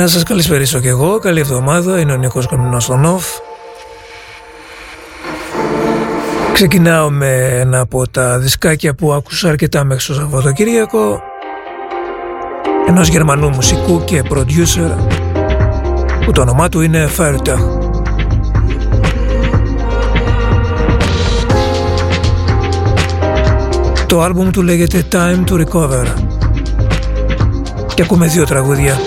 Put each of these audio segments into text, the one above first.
Να σας καλησπερίσω και εγώ, καλή εβδομάδα, είναι ο Νίκος Κομινός στον ΟΦ. Ξεκινάω με ένα από τα δισκάκια που άκουσα αρκετά μέχρι το Σαββατοκύριακο. Ενός Γερμανού μουσικού και producer που το όνομά του είναι Firetag. Το άλμπουμ του λέγεται Time to Recover. Και ακούμε δύο τραγούδια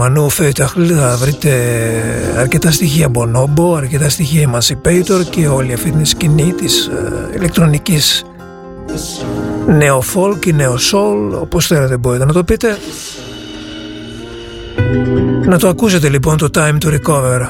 Γερμανού Φέιταχλ θα βρείτε αρκετά στοιχεία Bonobo, αρκετά στοιχεία Emancipator και όλη αυτή την σκηνή της ε, ηλεκτρονικής νεοφόλκ ή νεοσόλ, όπως θέλετε μπορείτε να το πείτε. Να το ακούσετε λοιπόν το Time to Recover.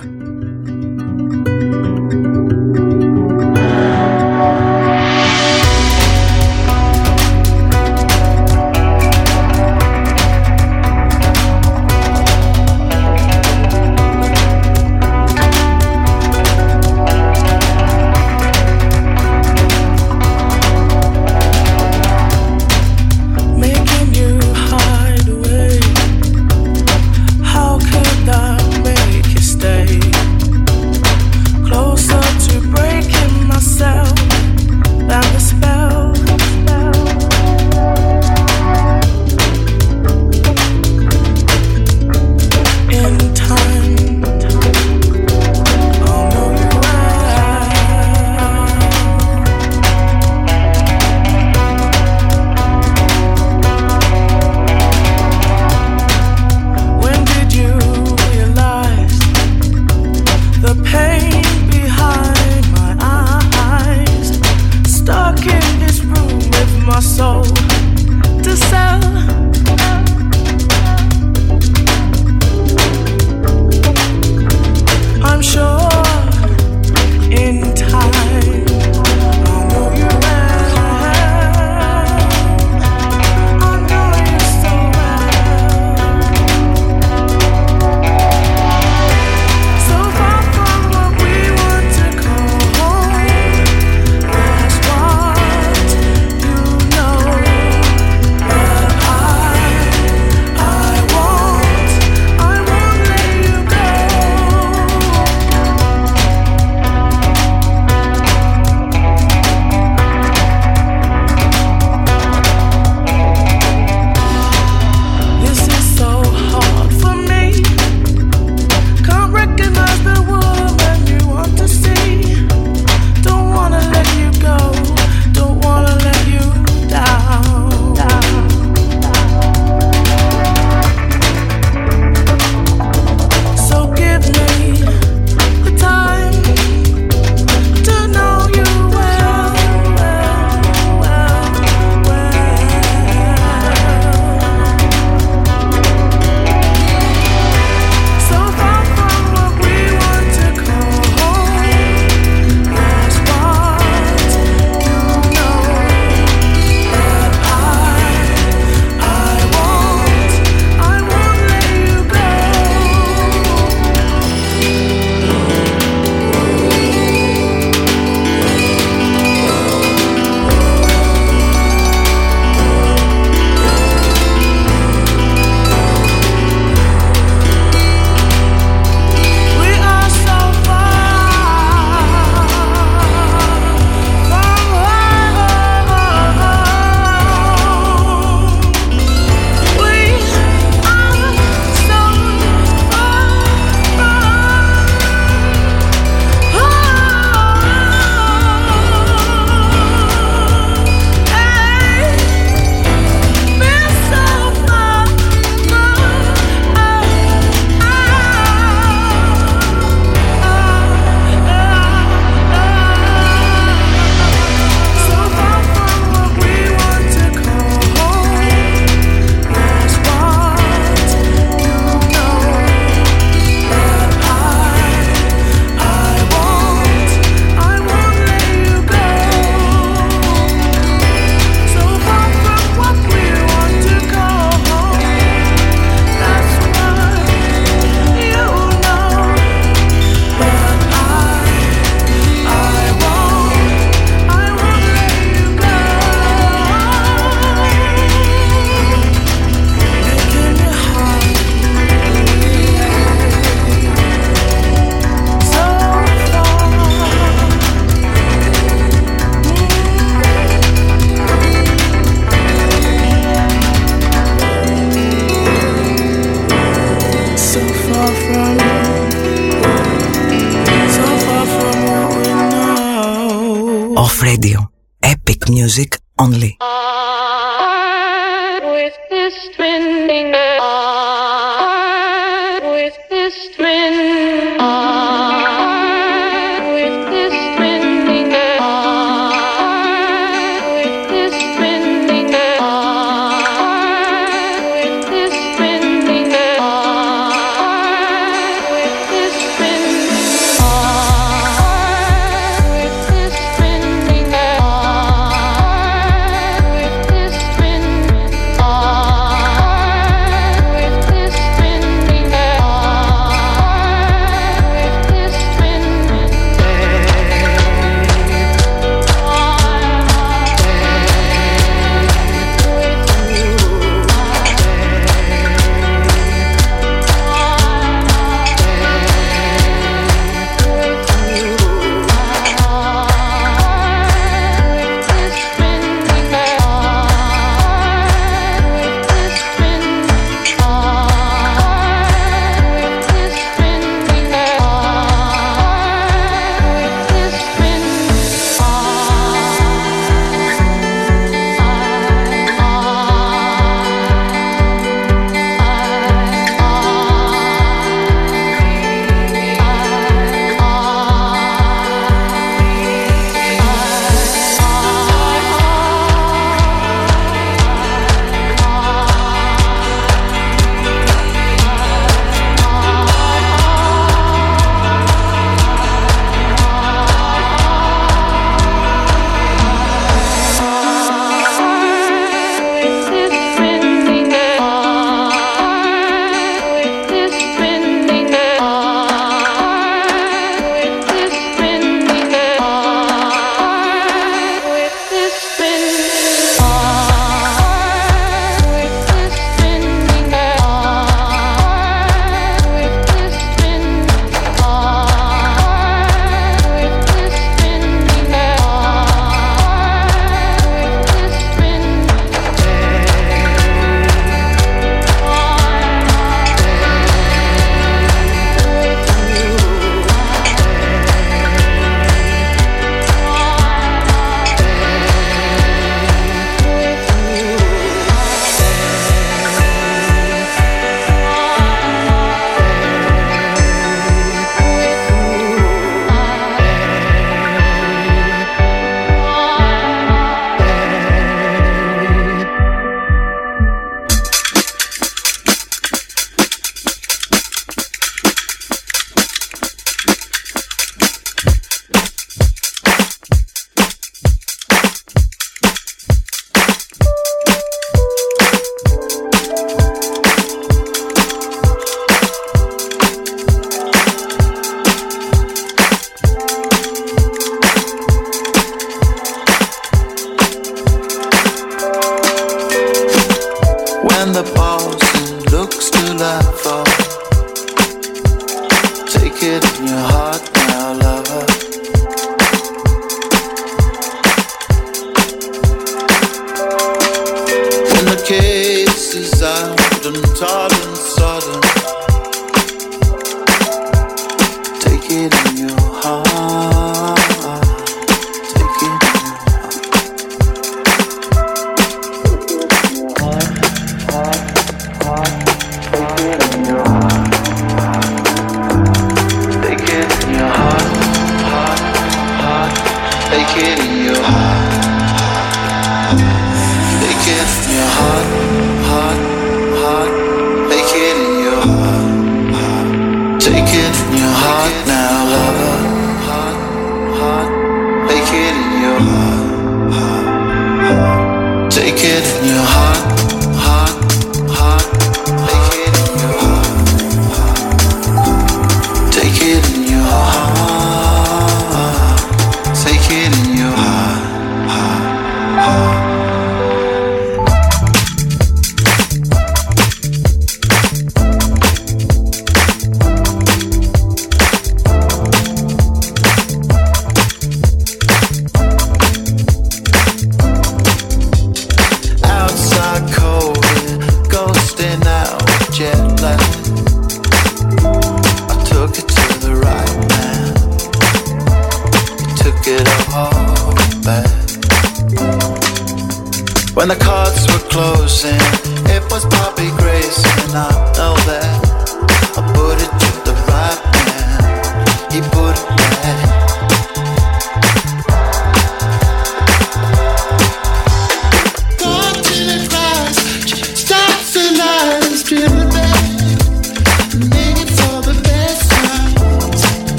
Music only. and the boss and looks to love for. Take it in your heart.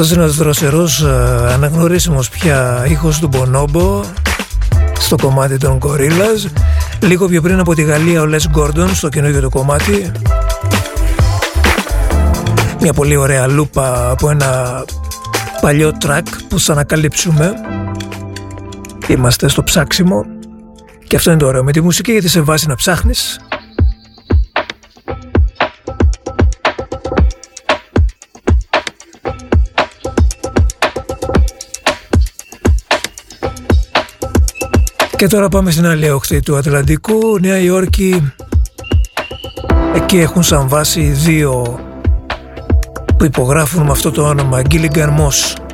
Αυτός είναι ο δροσερός ε, αναγνωρίσιμος πια ήχος του Bonobo στο κομμάτι των Gorillaz. Λίγο πιο πριν από τη Γαλλία ο Les Gordon στο καινούργιο του κομμάτι. Μια πολύ ωραία λούπα από ένα παλιό track που θα ανακαλύψουμε. Είμαστε στο ψάξιμο. Και αυτό είναι το ωραίο με τη μουσική γιατί σε βάζει να ψάχνεις Και τώρα πάμε στην άλλη όχθη του Ατλαντικού, Νέα Υόρκη. Εκεί έχουν σαν βάση δύο που υπογράφουν με αυτό το όνομα Gilligan Moss.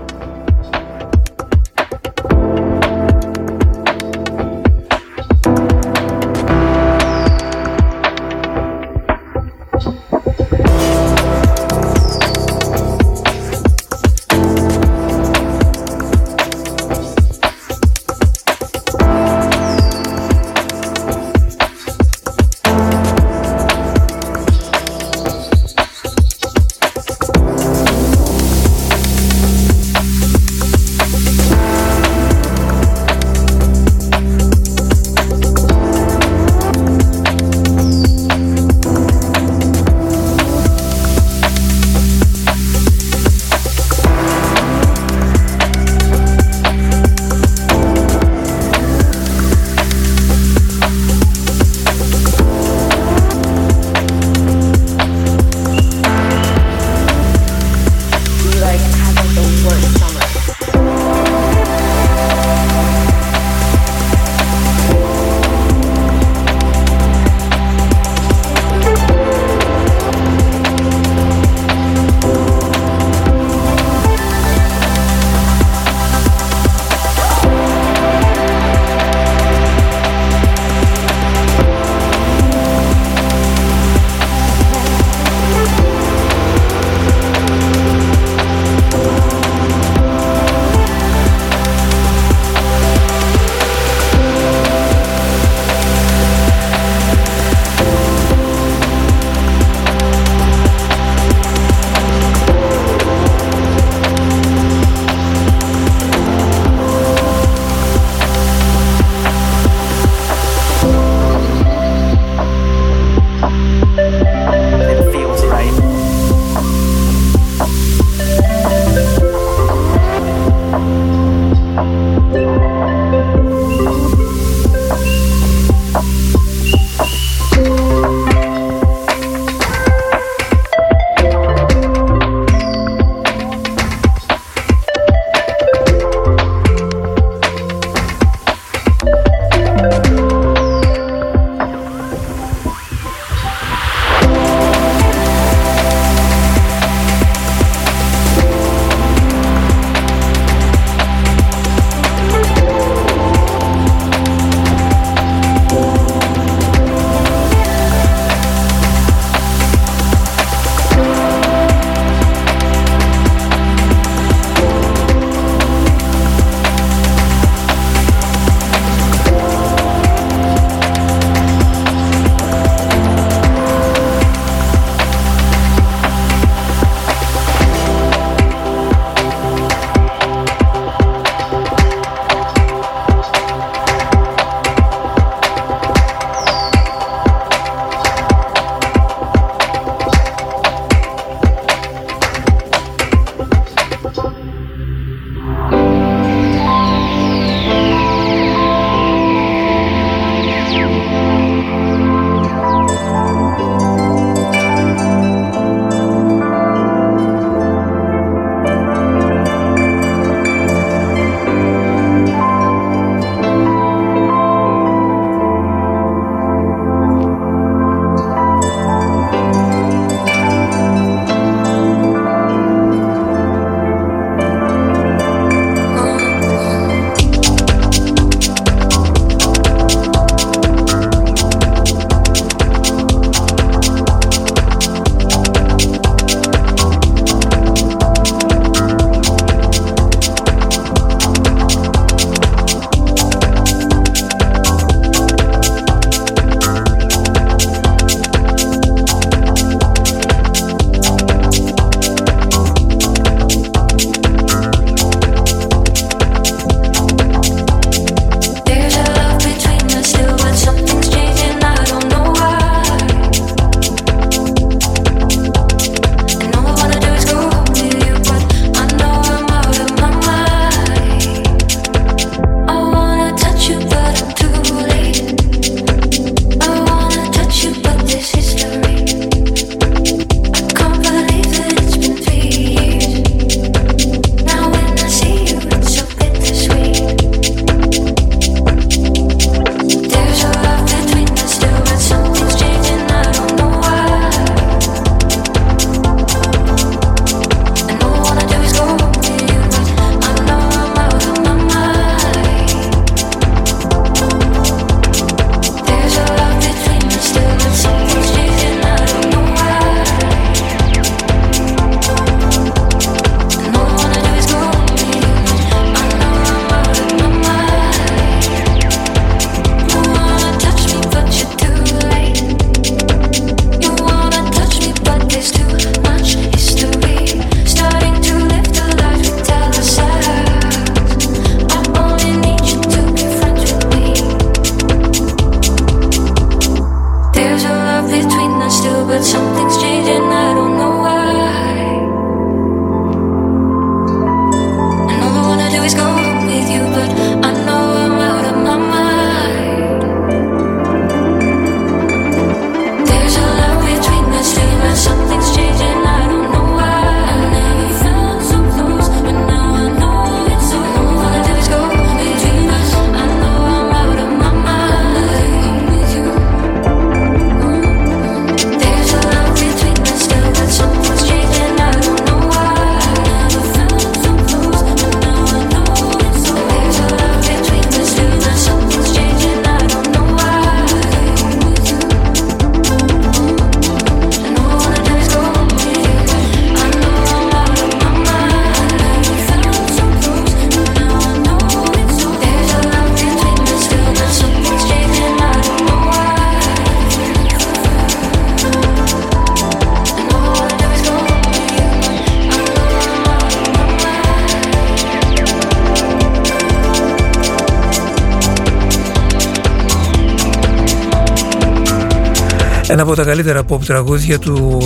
Ένα από τα καλύτερα pop τραγούδια του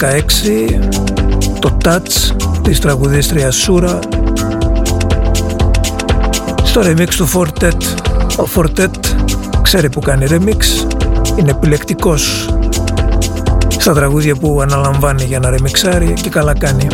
16 το Touch της τραγουδίστριας Σούρα. Στο remix του Fortet ο Fortet ξέρει που κάνει remix είναι επιλεκτικός στα τραγούδια που αναλαμβάνει για να ρεμιξάρει και καλά κάνει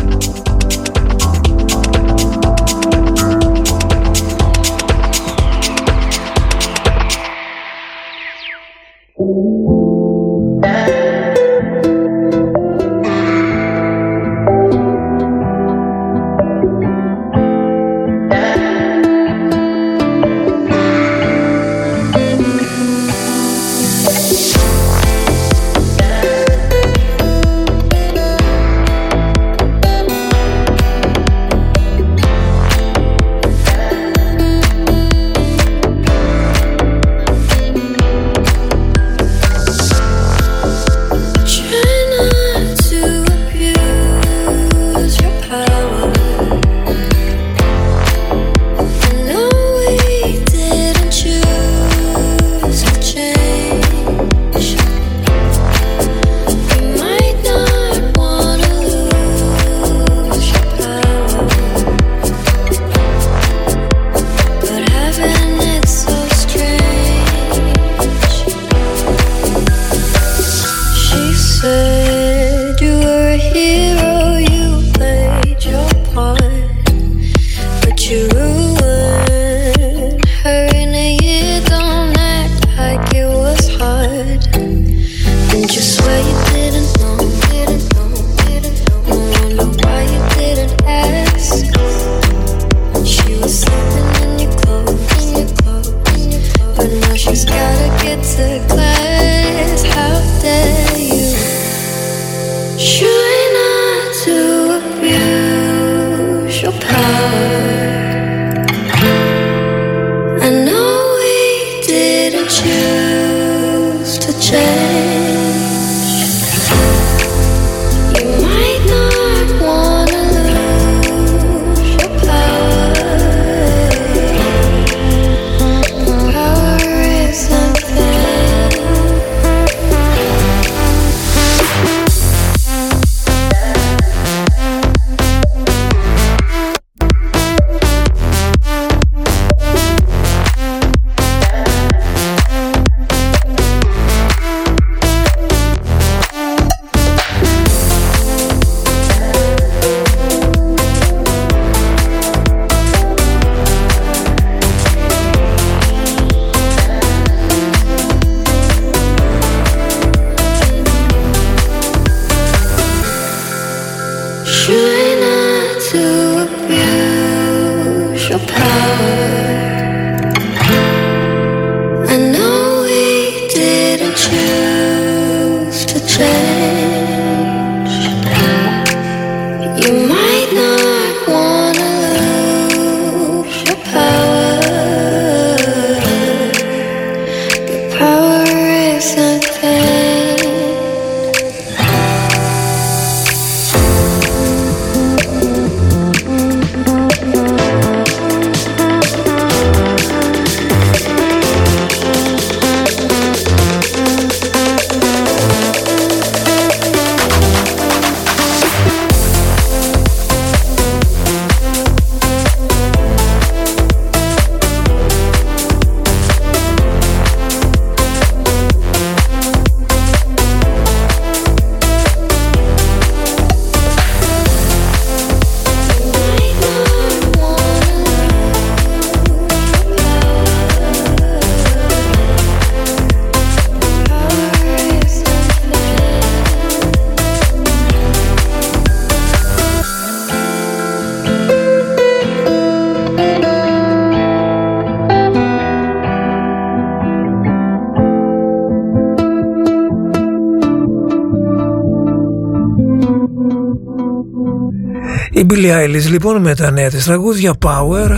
Billie Eilish λοιπόν με τα νέα της τραγούδια Power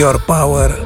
Your Power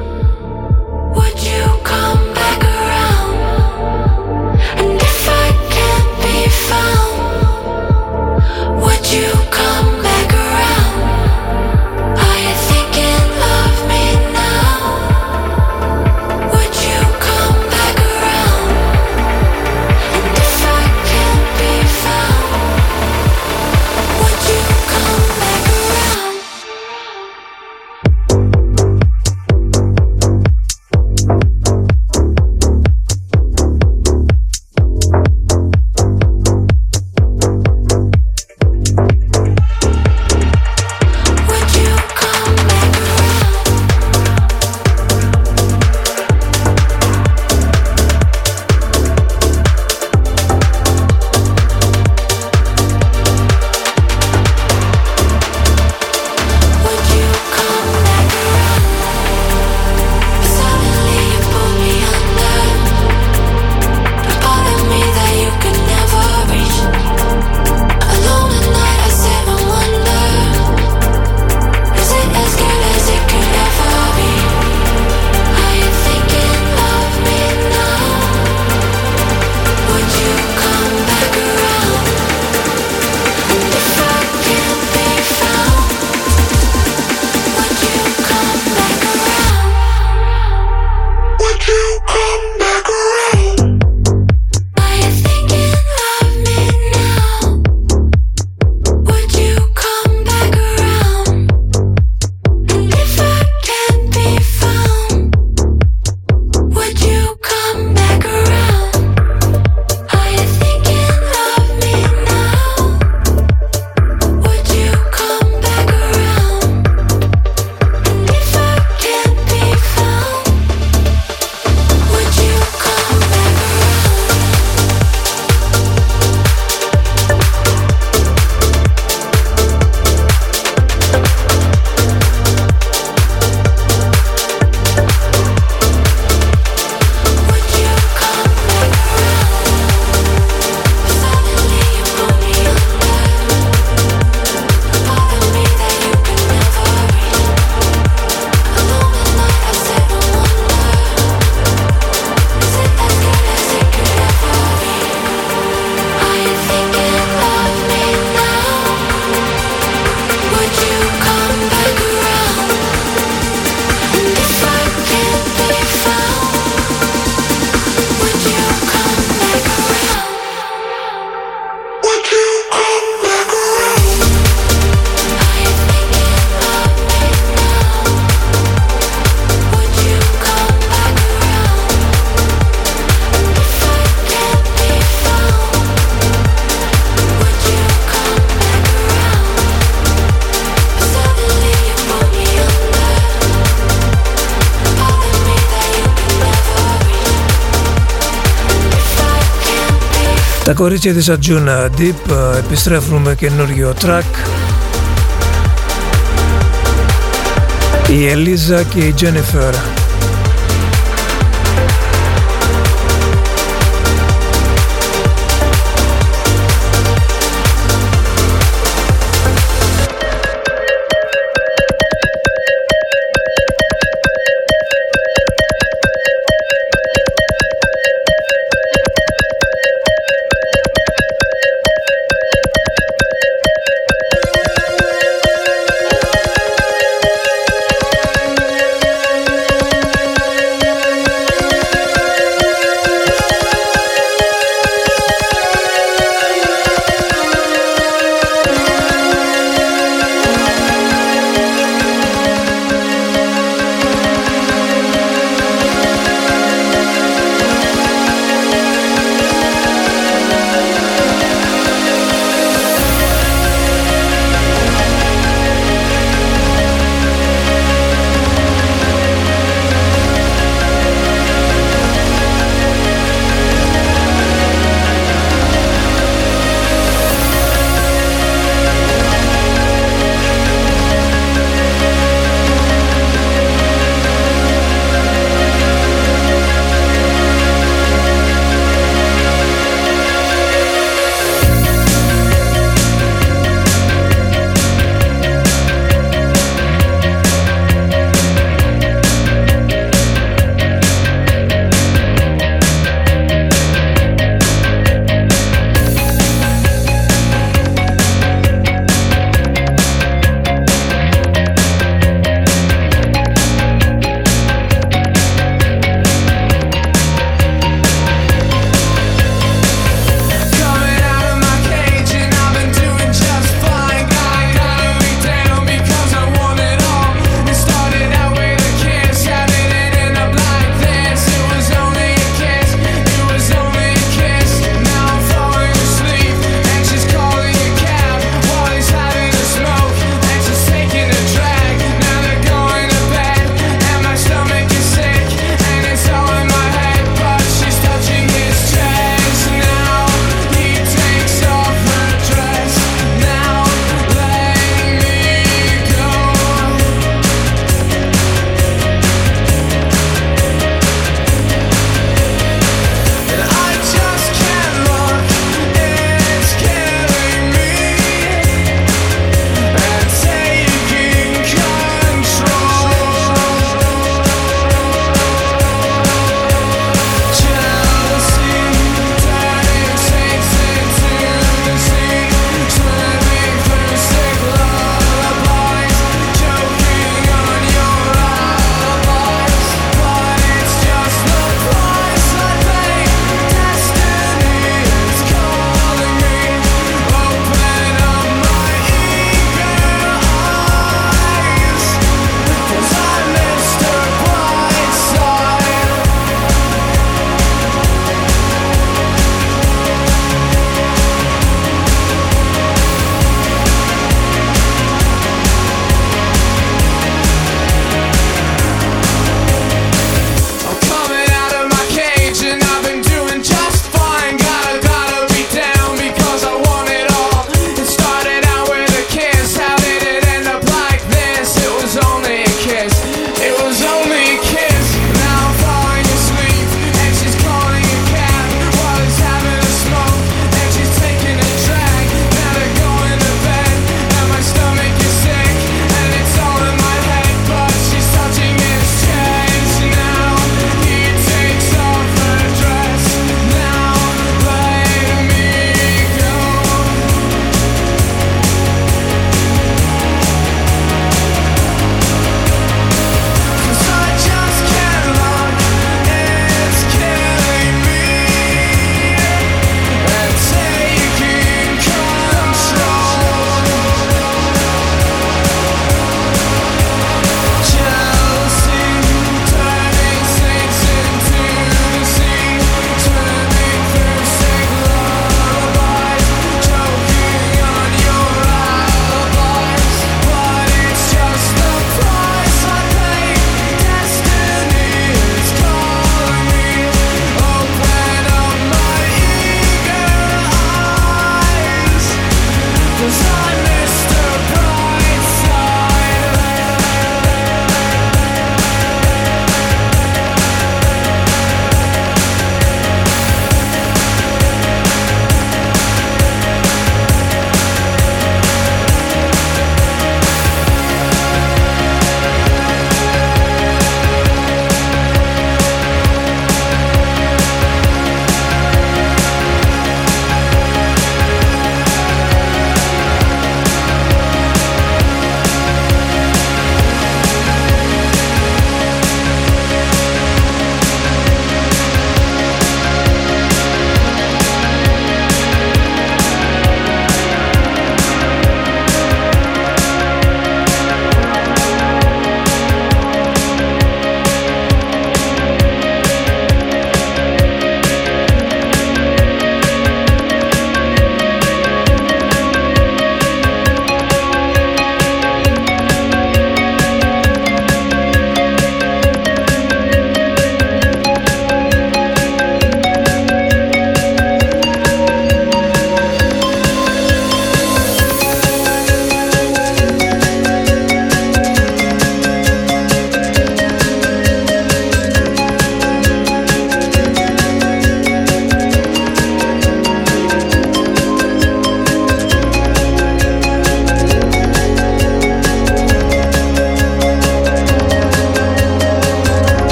κορίτσια της Ατζούνα Deep ε, επιστρέφουν με καινούργιο track. Η Ελίζα και η Τζένιφερ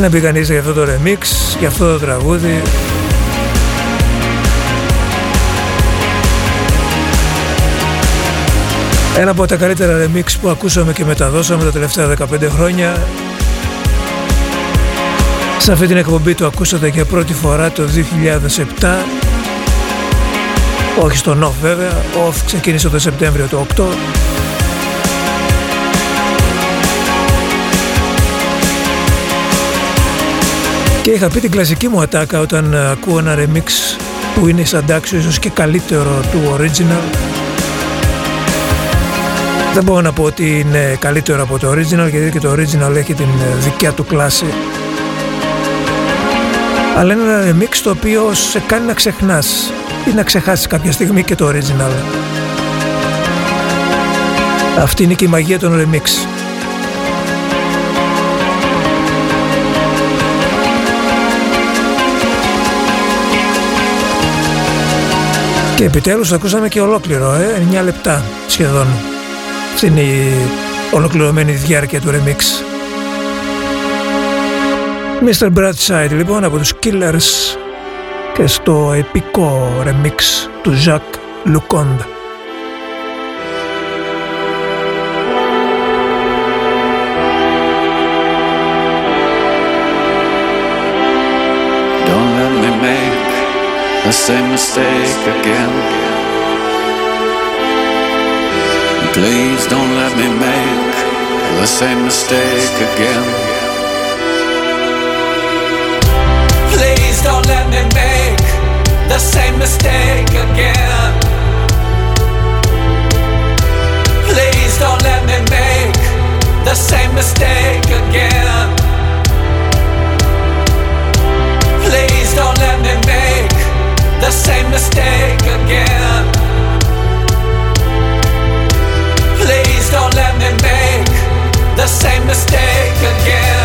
Τι να πει κανείς για αυτό το remix, για αυτό το τραγούδι. Ένα από τα καλύτερα remix που ακούσαμε και μεταδώσαμε τα τελευταία 15 χρόνια. Σε αυτή την εκπομπή το ακούσατε για πρώτη φορά το 2007. Όχι στον off βέβαια, off ξεκίνησε το Σεπτέμβριο του 8. Και είχα πει την κλασική μου ατάκα όταν ακούω ένα remix που είναι σαν τάξιο ίσως και καλύτερο του original. Δεν μπορώ να πω ότι είναι καλύτερο από το original γιατί και το original έχει την δικιά του κλάση. Αλλά είναι ένα remix το οποίο σε κάνει να ξεχνάς ή να ξεχάσεις κάποια στιγμή και το original. Αυτή είναι και η μαγεία των remix. Και επιτέλους ακούσαμε και ολόκληρο, ε, 9 λεπτά σχεδόν. Αυτή είναι η ολοκληρωμένη διάρκεια του remix. Mr. Bradside λοιπόν από τους Killers και στο επικό remix του Jacques Luconde. The same mistake again. Please don't let me make the same mistake again. Please don't let me make the same mistake again. Please don't let me make the same mistake again. The same mistake again. Please don't let me make the same mistake again.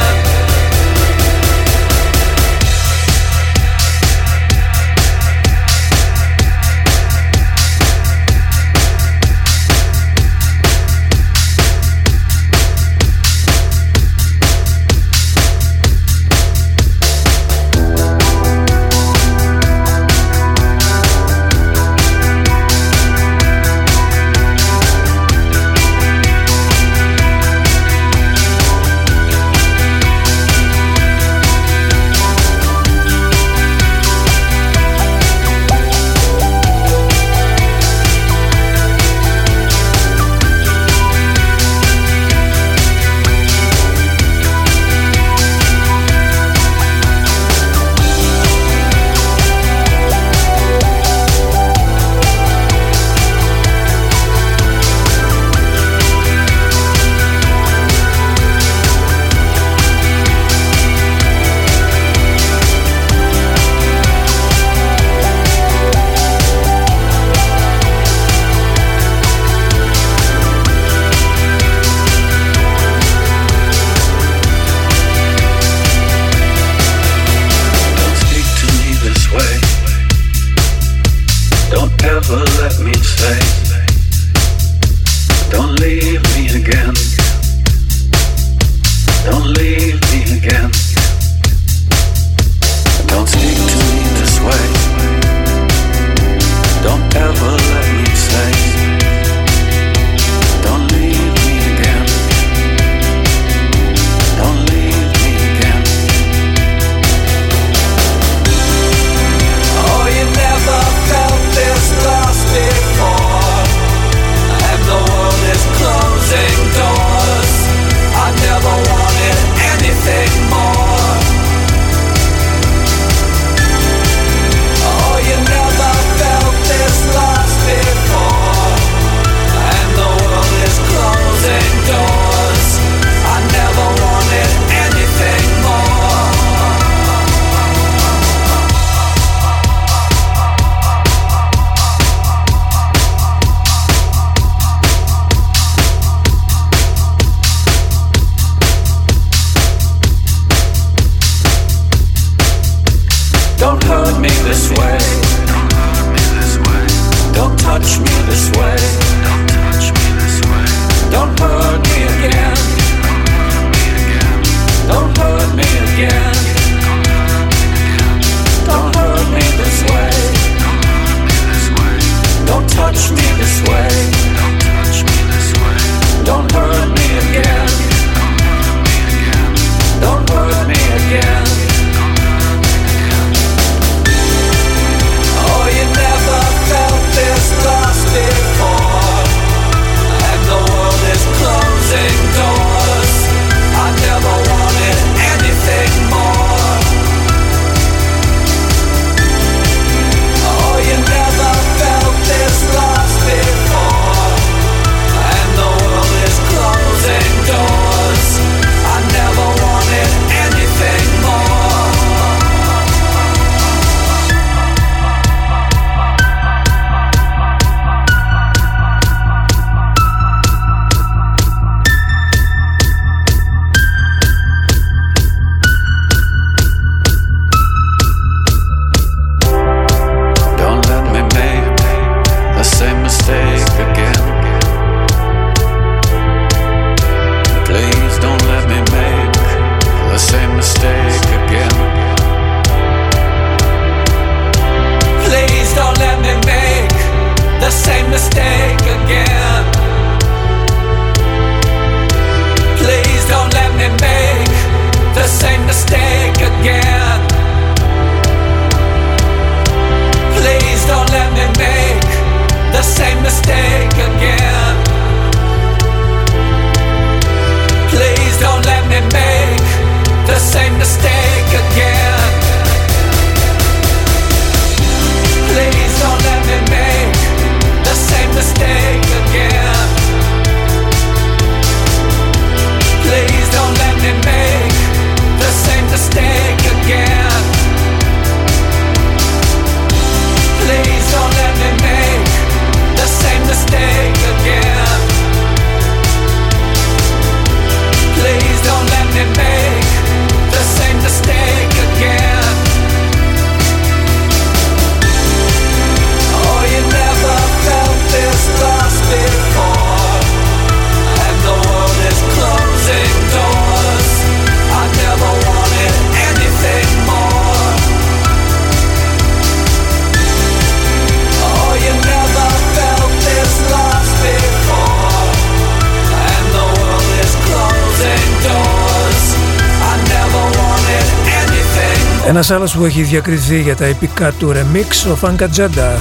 Ένας άλλος που έχει διακριθεί για τα επικά του remix, ο Φάνκα Τζάντα.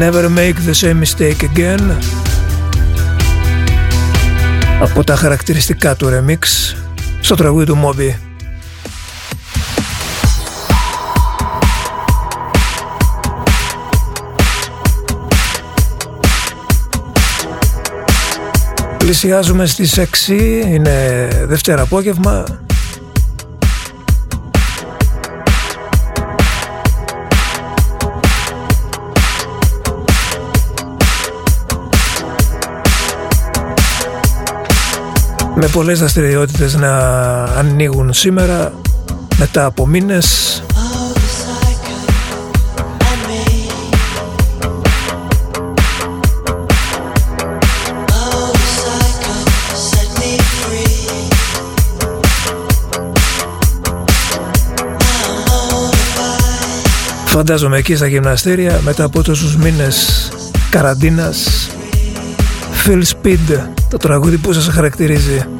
Never make the same mistake again. Από τα χαρακτηριστικά του remix στο τραγούδι του Moby. Πλησιάζουμε στις 6, είναι Δευτέρα απόγευμα. Με πολλές δραστηριότητες να ανοίγουν σήμερα μετά από μήνες Φαντάζομαι εκεί στα γυμναστήρια μετά από τόσους μήνες καραντίνας Feel Speed, το τραγούδι που σας χαρακτηρίζει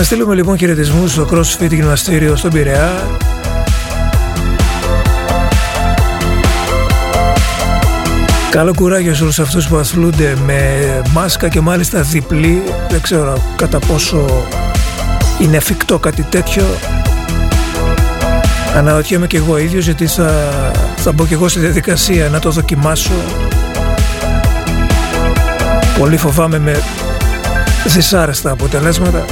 Να στείλουμε λοιπόν χαιρετισμούς στο CrossFit γυμναστήριο στον Πειραιά. Καλό κουράγιο σε όλους αυτούς που αθλούνται με μάσκα και μάλιστα διπλή. Δεν ξέρω κατά πόσο είναι εφικτό κάτι τέτοιο. Αναρωτιέμαι και εγώ ίδιος γιατί θα, θα μπω και εγώ στη διαδικασία να το δοκιμάσω. Πολύ φοβάμαι με δυσάρεστα αποτελέσματα.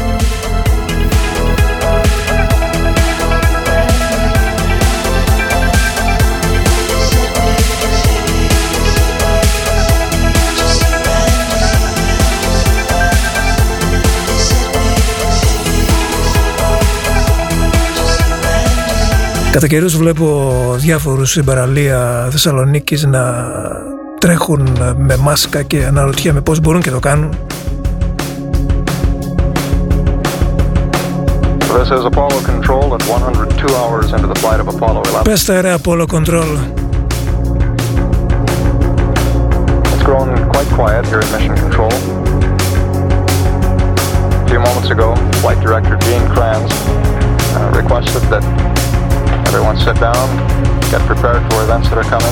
Κατά καιρούς βλέπω διάφορους στην παραλία Θεσσαλονίκης να τρέχουν με μάσκα και αναρωτιέμαι πώς μπορούν και το κάνουν. This is Apollo Control at 102 hours into the flight of Apollo 11. Πες τα ρε Apollo Control. It's grown quite quiet here at Mission Control. A few moments ago, Flight Director Gene Kranz uh, requested that everyone sit down, get prepared for events that are coming.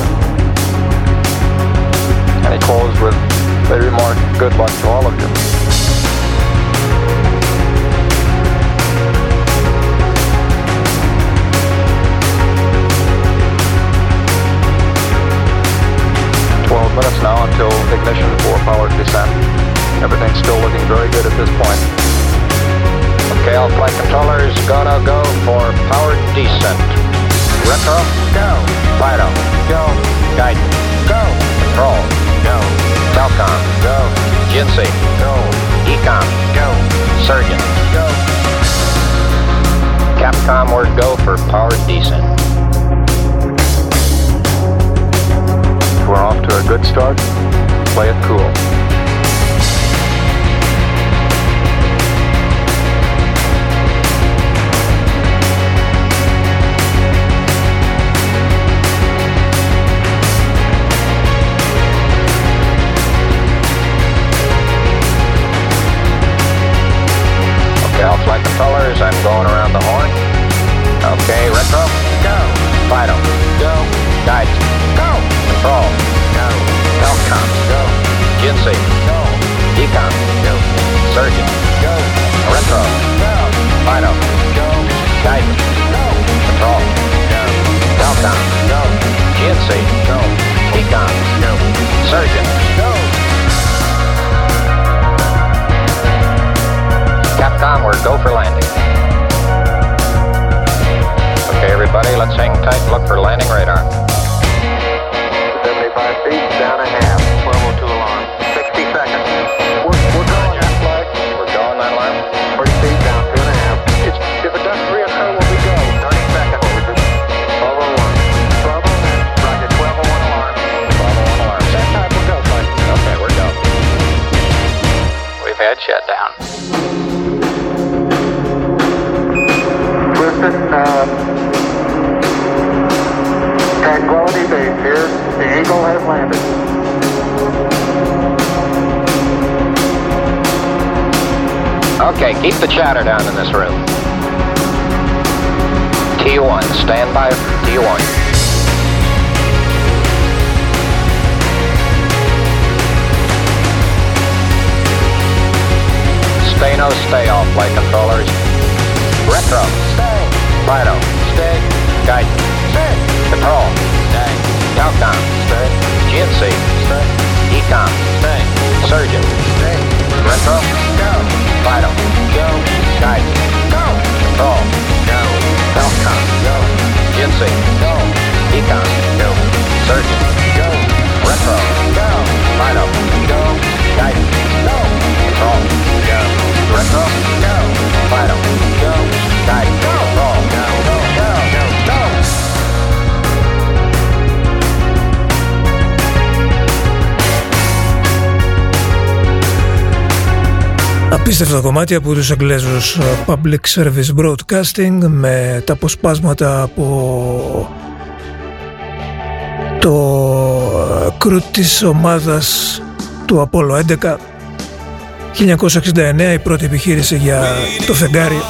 And he closed with the remark, good luck to all of you. Twelve minutes now until ignition for powered descent. Everything's still looking very good at this point. Okay, all flight controllers gonna go for powered descent. Retro, go. Fido, go. Guidance, go. Control, go. Telcom, go. Jinsei, go. Ecom, go. Surgeon, go. Capcom, we're go for powered descent. We're off to a good start. Play it cool. Going around the horn. Okay, retro, go. Fido, go. Guidance, go. Control, go. Telcom, go. Jinsei, go. Ecom, go. Surgeon, go. Retro, go. Fido, go. Guidance, go. Control, go. Telcom, go. Jinsei, go. Ecom, go. Surgeon, go. Capcom, we're go for landing. Okay, everybody, let's hang tight and look for landing radar. 75 feet, down a half. 1202 alarm. 60 seconds. We're, we're going that flag. We're going that alarm. 30 feet, down two and a half. It's, if it doesn't reoccur, will we go? 30 seconds. 1201. 1201. Roger, 1201 alarm. 1201 alarm. That time we'll go, flight. Okay, we're go. We've had shutdown. Listen, uh, Tranquility Base here. The Eagle has landed. Okay, keep the chatter down in this room. T1, stand by for T1. Stay no stay off, flight controllers. Retro, stay. Fido, stay. Guidance. Control, stay. Telcom, stay. GNC, stay. Ecom, stay. Surgeon, stay. Retro, go. Fido, go. Guidance, go. Control, go. Telcom, go. GNC, go. Ecom, go. Surgeon, go. Retro, go. Fido, go. Guidance, Απίστευτο κομμάτι από τους Αγγλέζους ε, Public Service Broadcasting με τα αποσπάσματα από το κρού της ομάδας του Apollo 11 1969 η πρώτη επιχείρηση για το φεγγάρι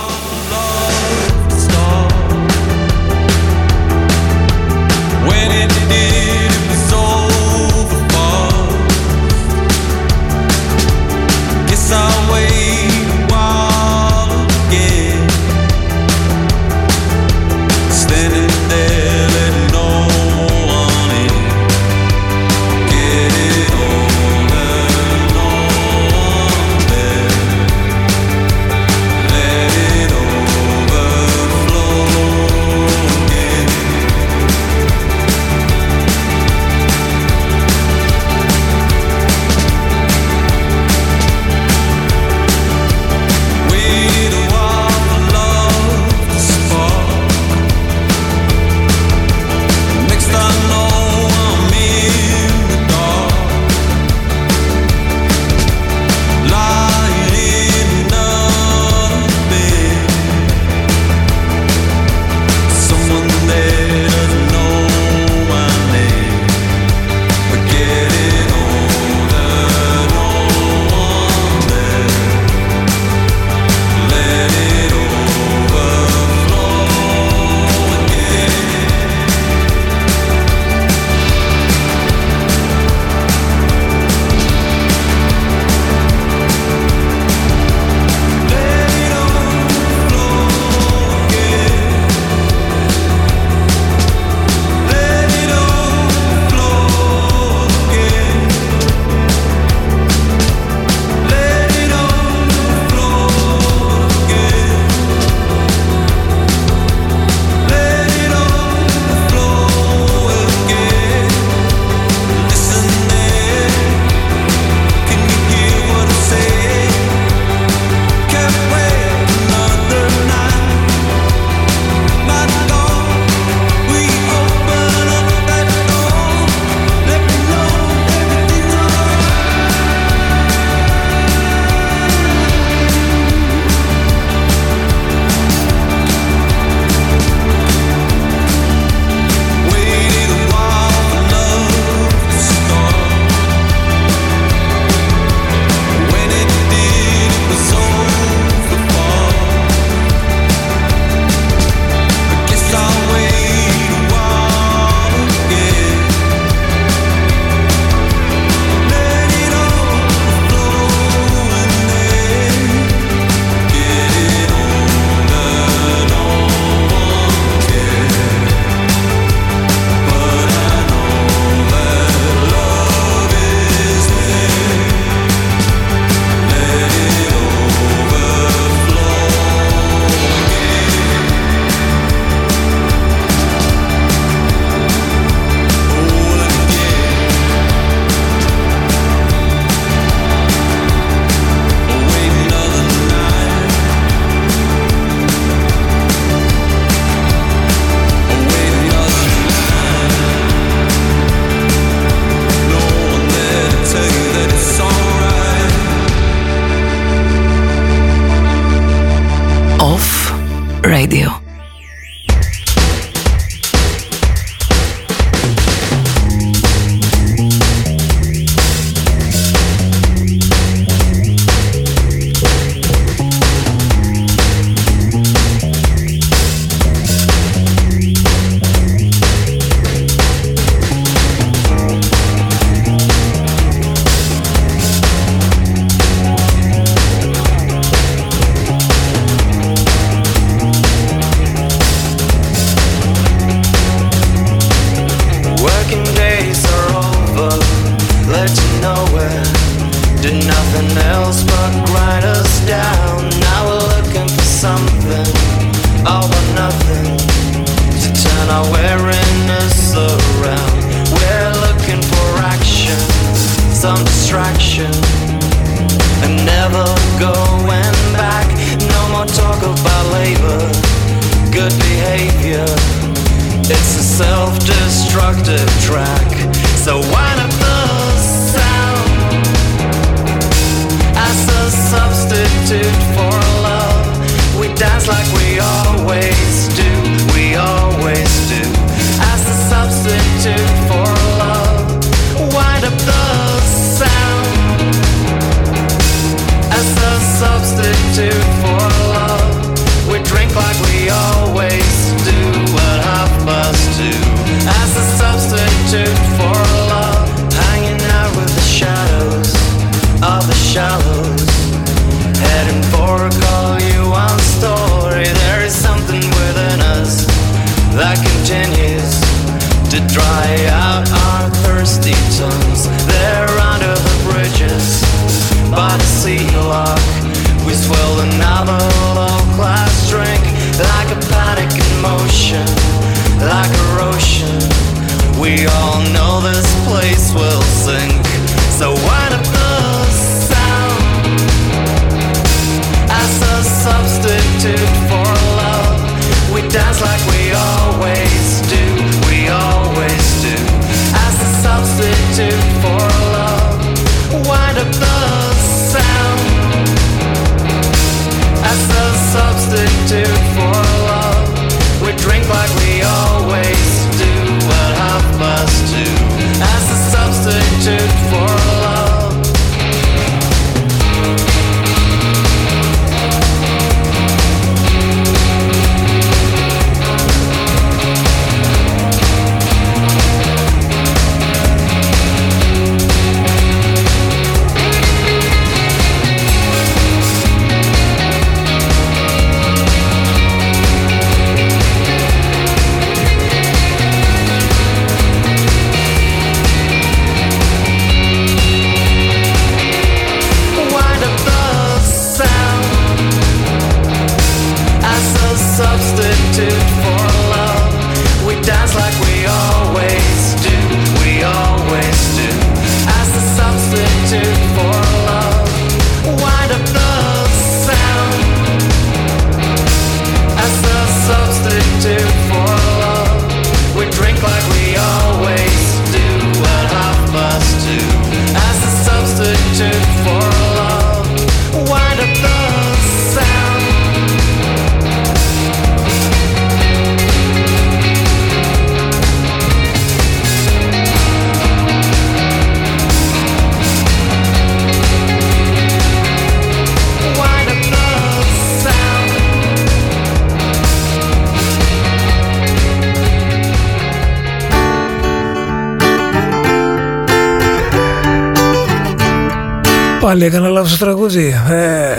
πάλι έκανα λάθος τραγούδι. Ε,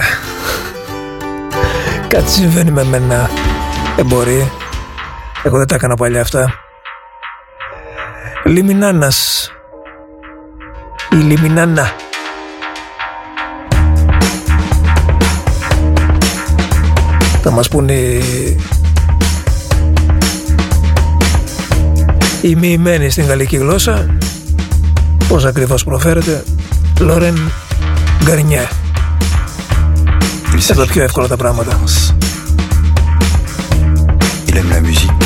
κάτι συμβαίνει με μένα. Δεν μπορεί. Εγώ δεν τα έκανα παλιά αυτά. Λιμινάνας. Η Λιμινάνα. Θα μας πούνε οι... οι μοιημένοι στην γαλλική γλώσσα. Πώς ακριβώς προφέρεται. Λόρεν γκαρνιέ. Εύκολα. Il aime la musique.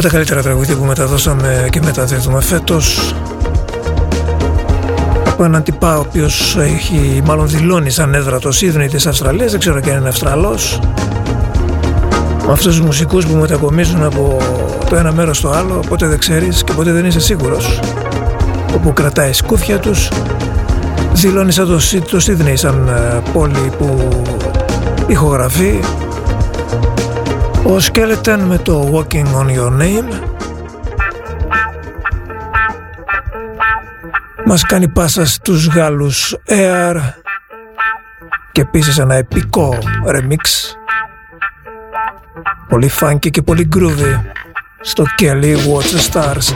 Από τα καλύτερα τραγούδια που μεταδώσαμε και μεταδίδουμε φέτος. Από έναν τυπά ο οποίος έχει μάλλον δηλώνει σαν έδρα το Σίδνεϊ της Αυστραλίας δεν ξέρω και αν είναι Αυστραλός. Με αυτούς τους μουσικούς που μετακομίζουν από το ένα μέρος στο άλλο ποτέ δεν ξέρεις και ποτέ δεν είσαι σίγουρος. Όπου κρατάει σκούφια τους δηλώνει σαν το, το Σίδνεϊ σαν ε, πόλη που ηχογραφεί ο Skeleton με το Walking on Your Name μας κάνει πάσα στους Γάλλους Air και επίσης ένα επικό remix πολύ funky και πολύ groovy στο Kelly Watch the Stars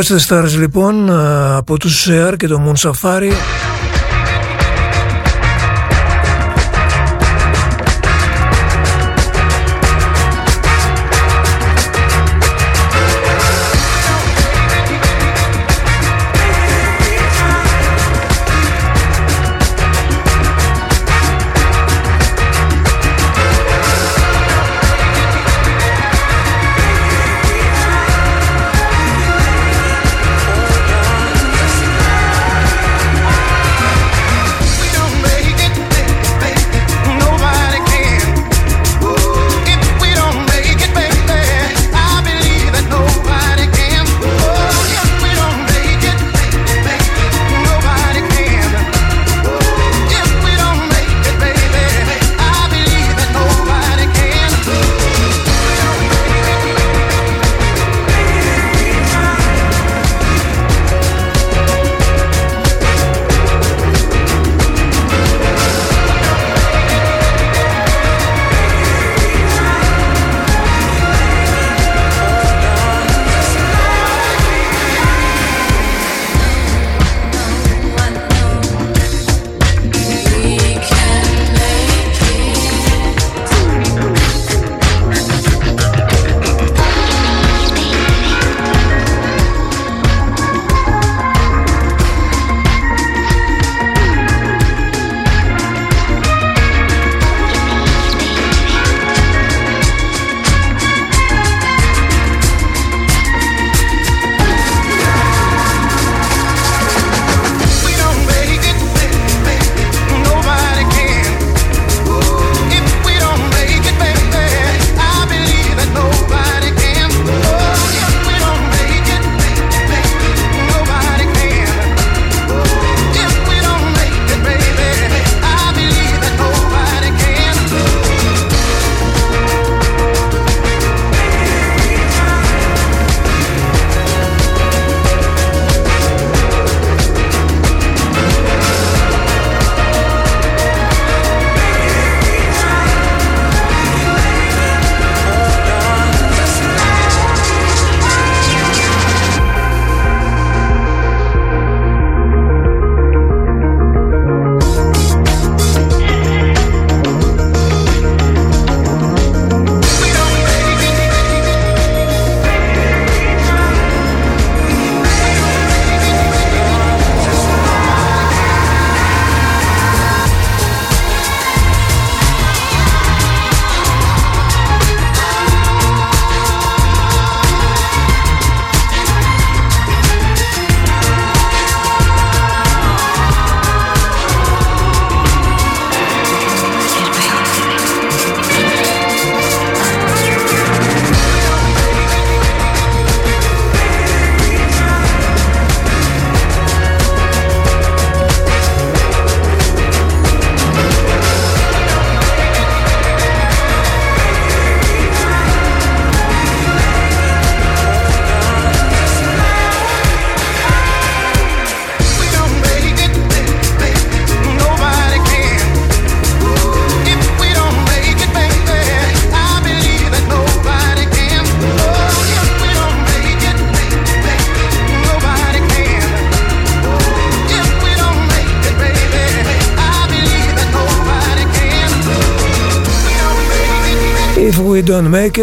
Kelly Watch the Stars λοιπόν από τους Air και το Moon Safari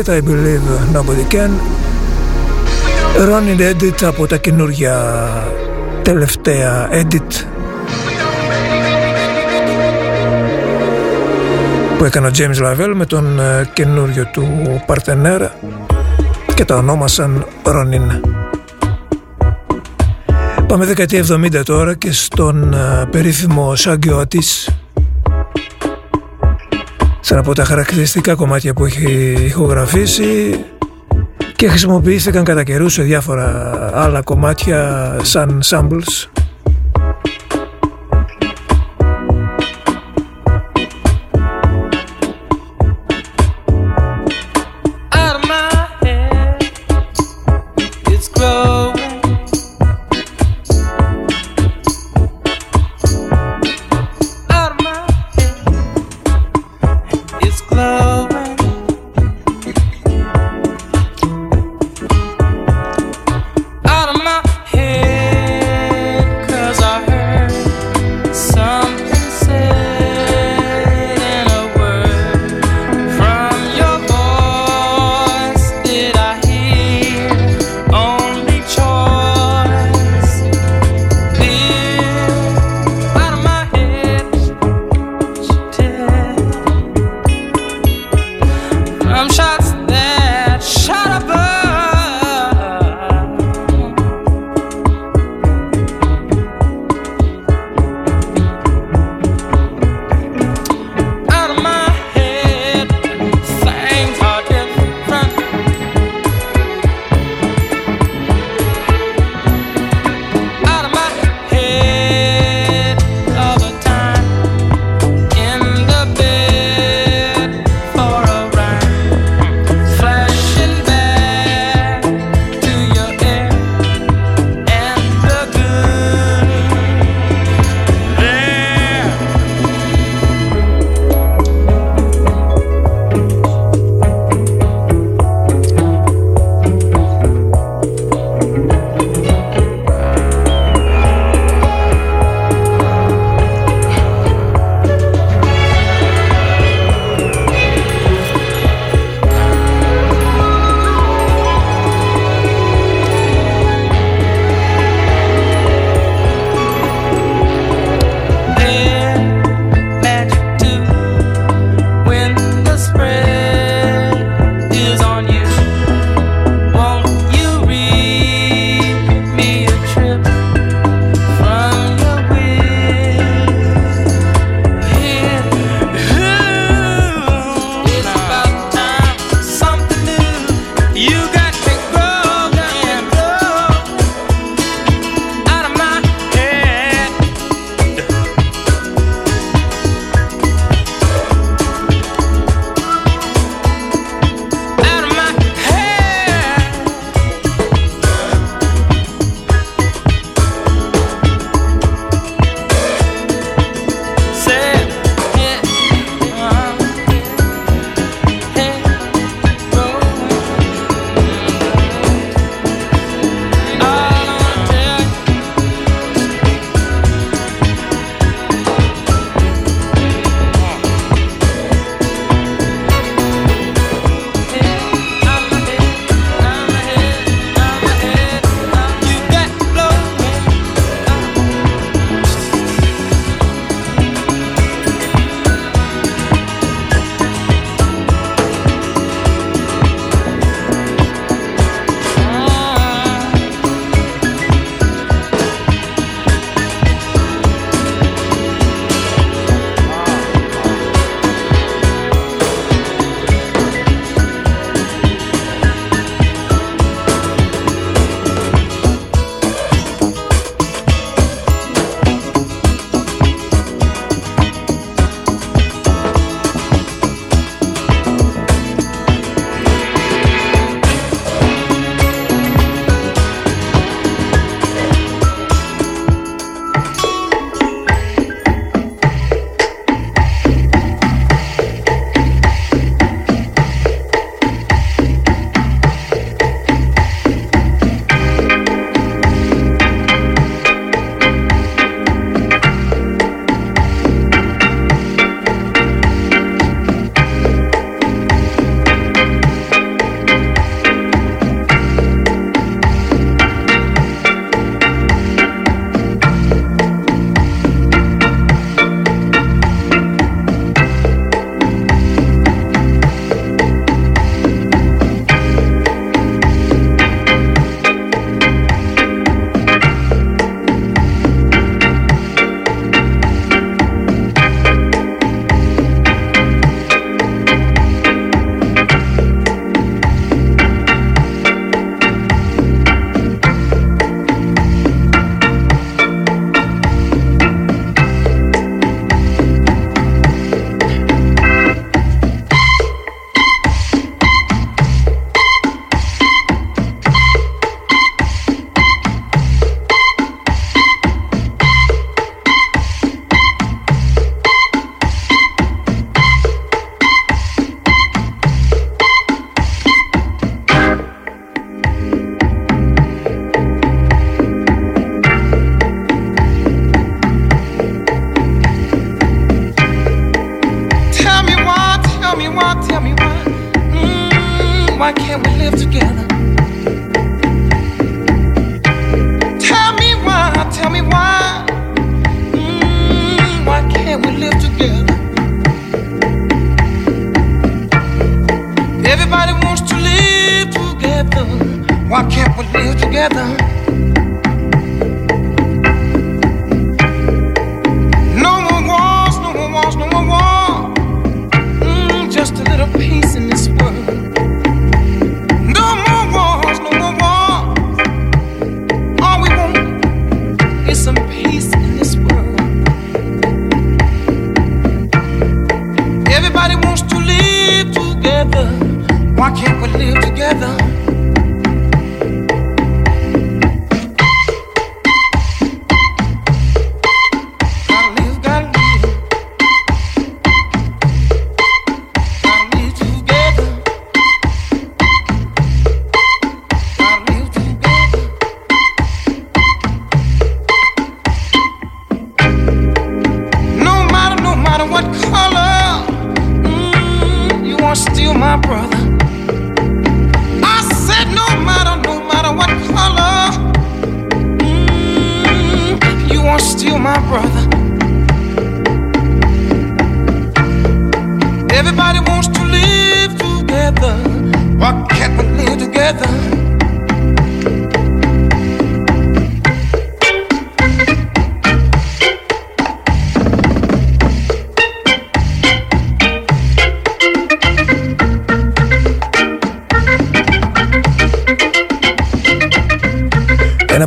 don't make it, I believe nobody can. Running Edit από τα καινούργια τελευταία Edit που έκανε ο James Lavelle με τον ε, καινούριο του παρτενέρα και τα ονόμασαν Ronin. Πάμε δεκαετία 70 τώρα και στον ε, περίφημο Σάγκιο Ατής σαν από τα χαρακτηριστικά κομμάτια που έχει ηχογραφήσει και χρησιμοποιήθηκαν κατά καιρούς σε διάφορα άλλα κομμάτια σαν samples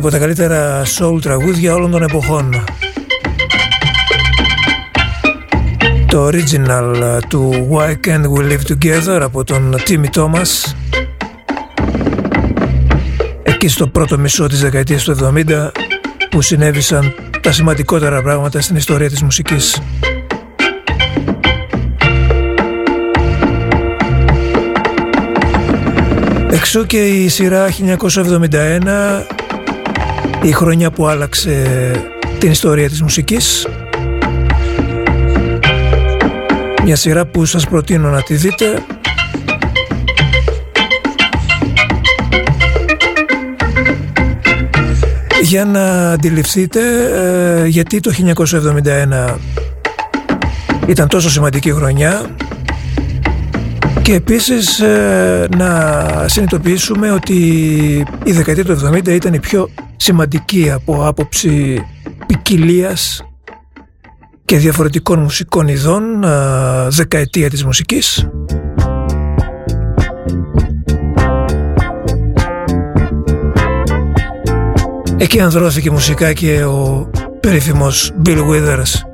από τα καλύτερα soul τραγούδια όλων των εποχών. Το original του Why Can't We Live Together από τον Timmy Thomas εκεί στο πρώτο μισό της δεκαετίας του 70 που συνέβησαν τα σημαντικότερα πράγματα στην ιστορία της μουσικής. Εξού και η σειρά 1971 η χρονιά που άλλαξε την ιστορία της μουσικής. Μια σειρά που σας προτείνω να τη δείτε. Για να αντιληφθείτε ε, γιατί το 1971 ήταν τόσο σημαντική χρονιά και επίσης ε, να συνειδητοποιήσουμε ότι η δεκαετία του 70 ήταν η πιο σημαντική από άποψη ποικιλίας και διαφορετικών μουσικών ειδών δεκαετία της μουσικής. Εκεί ανδρώθηκε μουσικά και ο περίφημος Bill Withers.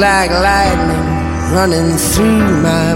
like lightning running through my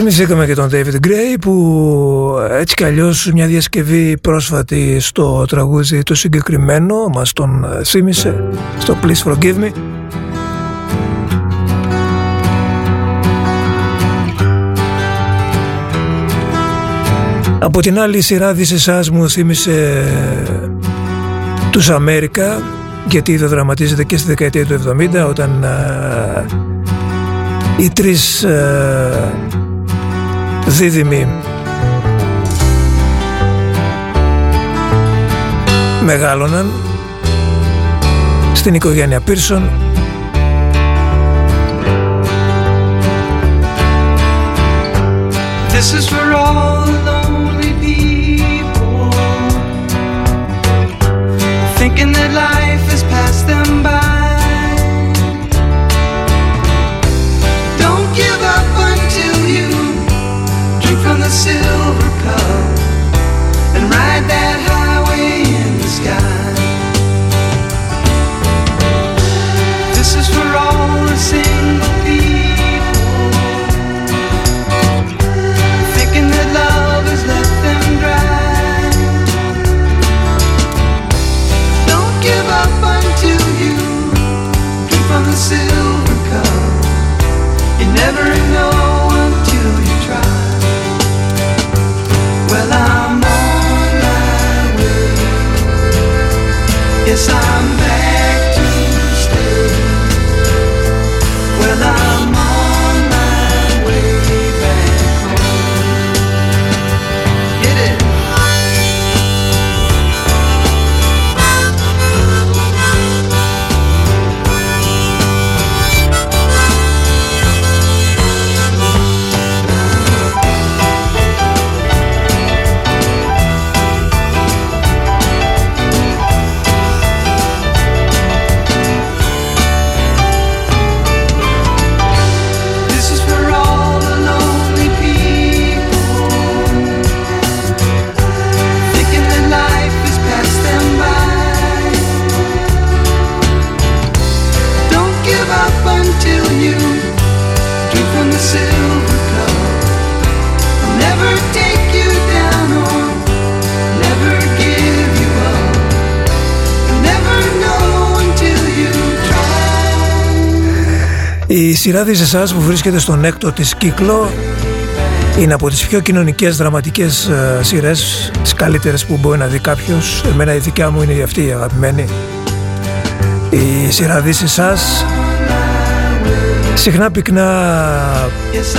εμείς και τον David Gray που έτσι κι αλλιώς μια διασκευή πρόσφατη στο τραγούδι το συγκεκριμένο μας τον ε, θύμισε στο Please Forgive Me. Από την άλλη η σειρά της μου θύμισε τους Αμέρικα γιατί το δραματίζεται και στη δεκαετία του 70 όταν ε, οι τρεις ε, δίδυμοι. Μεγάλωναν στην οικογένεια Πίρσον σειρά της εσάς που βρίσκεται στον έκτο της κύκλο. Είναι από τις πιο κοινωνικές δραματικές ε, σειρές τις καλύτερες που μπορεί να δει κάποιος. Εμένα η δικιά μου είναι αυτή η αγαπημένη. Η σειρά της εσάς. Συχνά πυκνά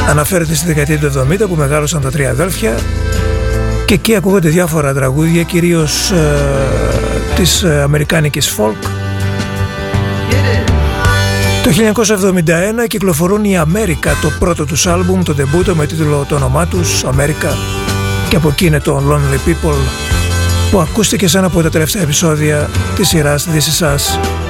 αναφέρεται στη δεκαετία του 70 που μεγάλωσαν τα τρία αδέλφια. Και εκεί ακούγονται διάφορα τραγούδια κυρίως ε, της ε, αμερικάνικης folk το 1971 κυκλοφορούν οι Αμέρικα το πρώτο τους άλμπουμ, το ντεμπούτο με τίτλο το όνομά τους Αμέρικα και από εκεί είναι το Lonely People που ακούστηκε σαν από τα τελευταία επεισόδια της σειράς This Is Us.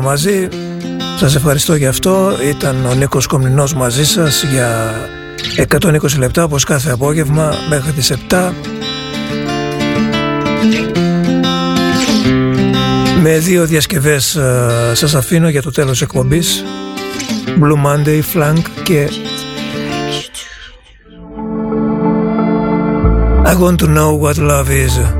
Σα μαζί. Σας ευχαριστώ για αυτό. Ήταν ο Νίκος Κομνηνός μαζί σας για 120 λεπτά όπως κάθε απόγευμα μέχρι τις 7 με δύο διασκευές ε, σας αφήνω για το τέλος εκπομπής Blue Monday, Flank και I want to know what love is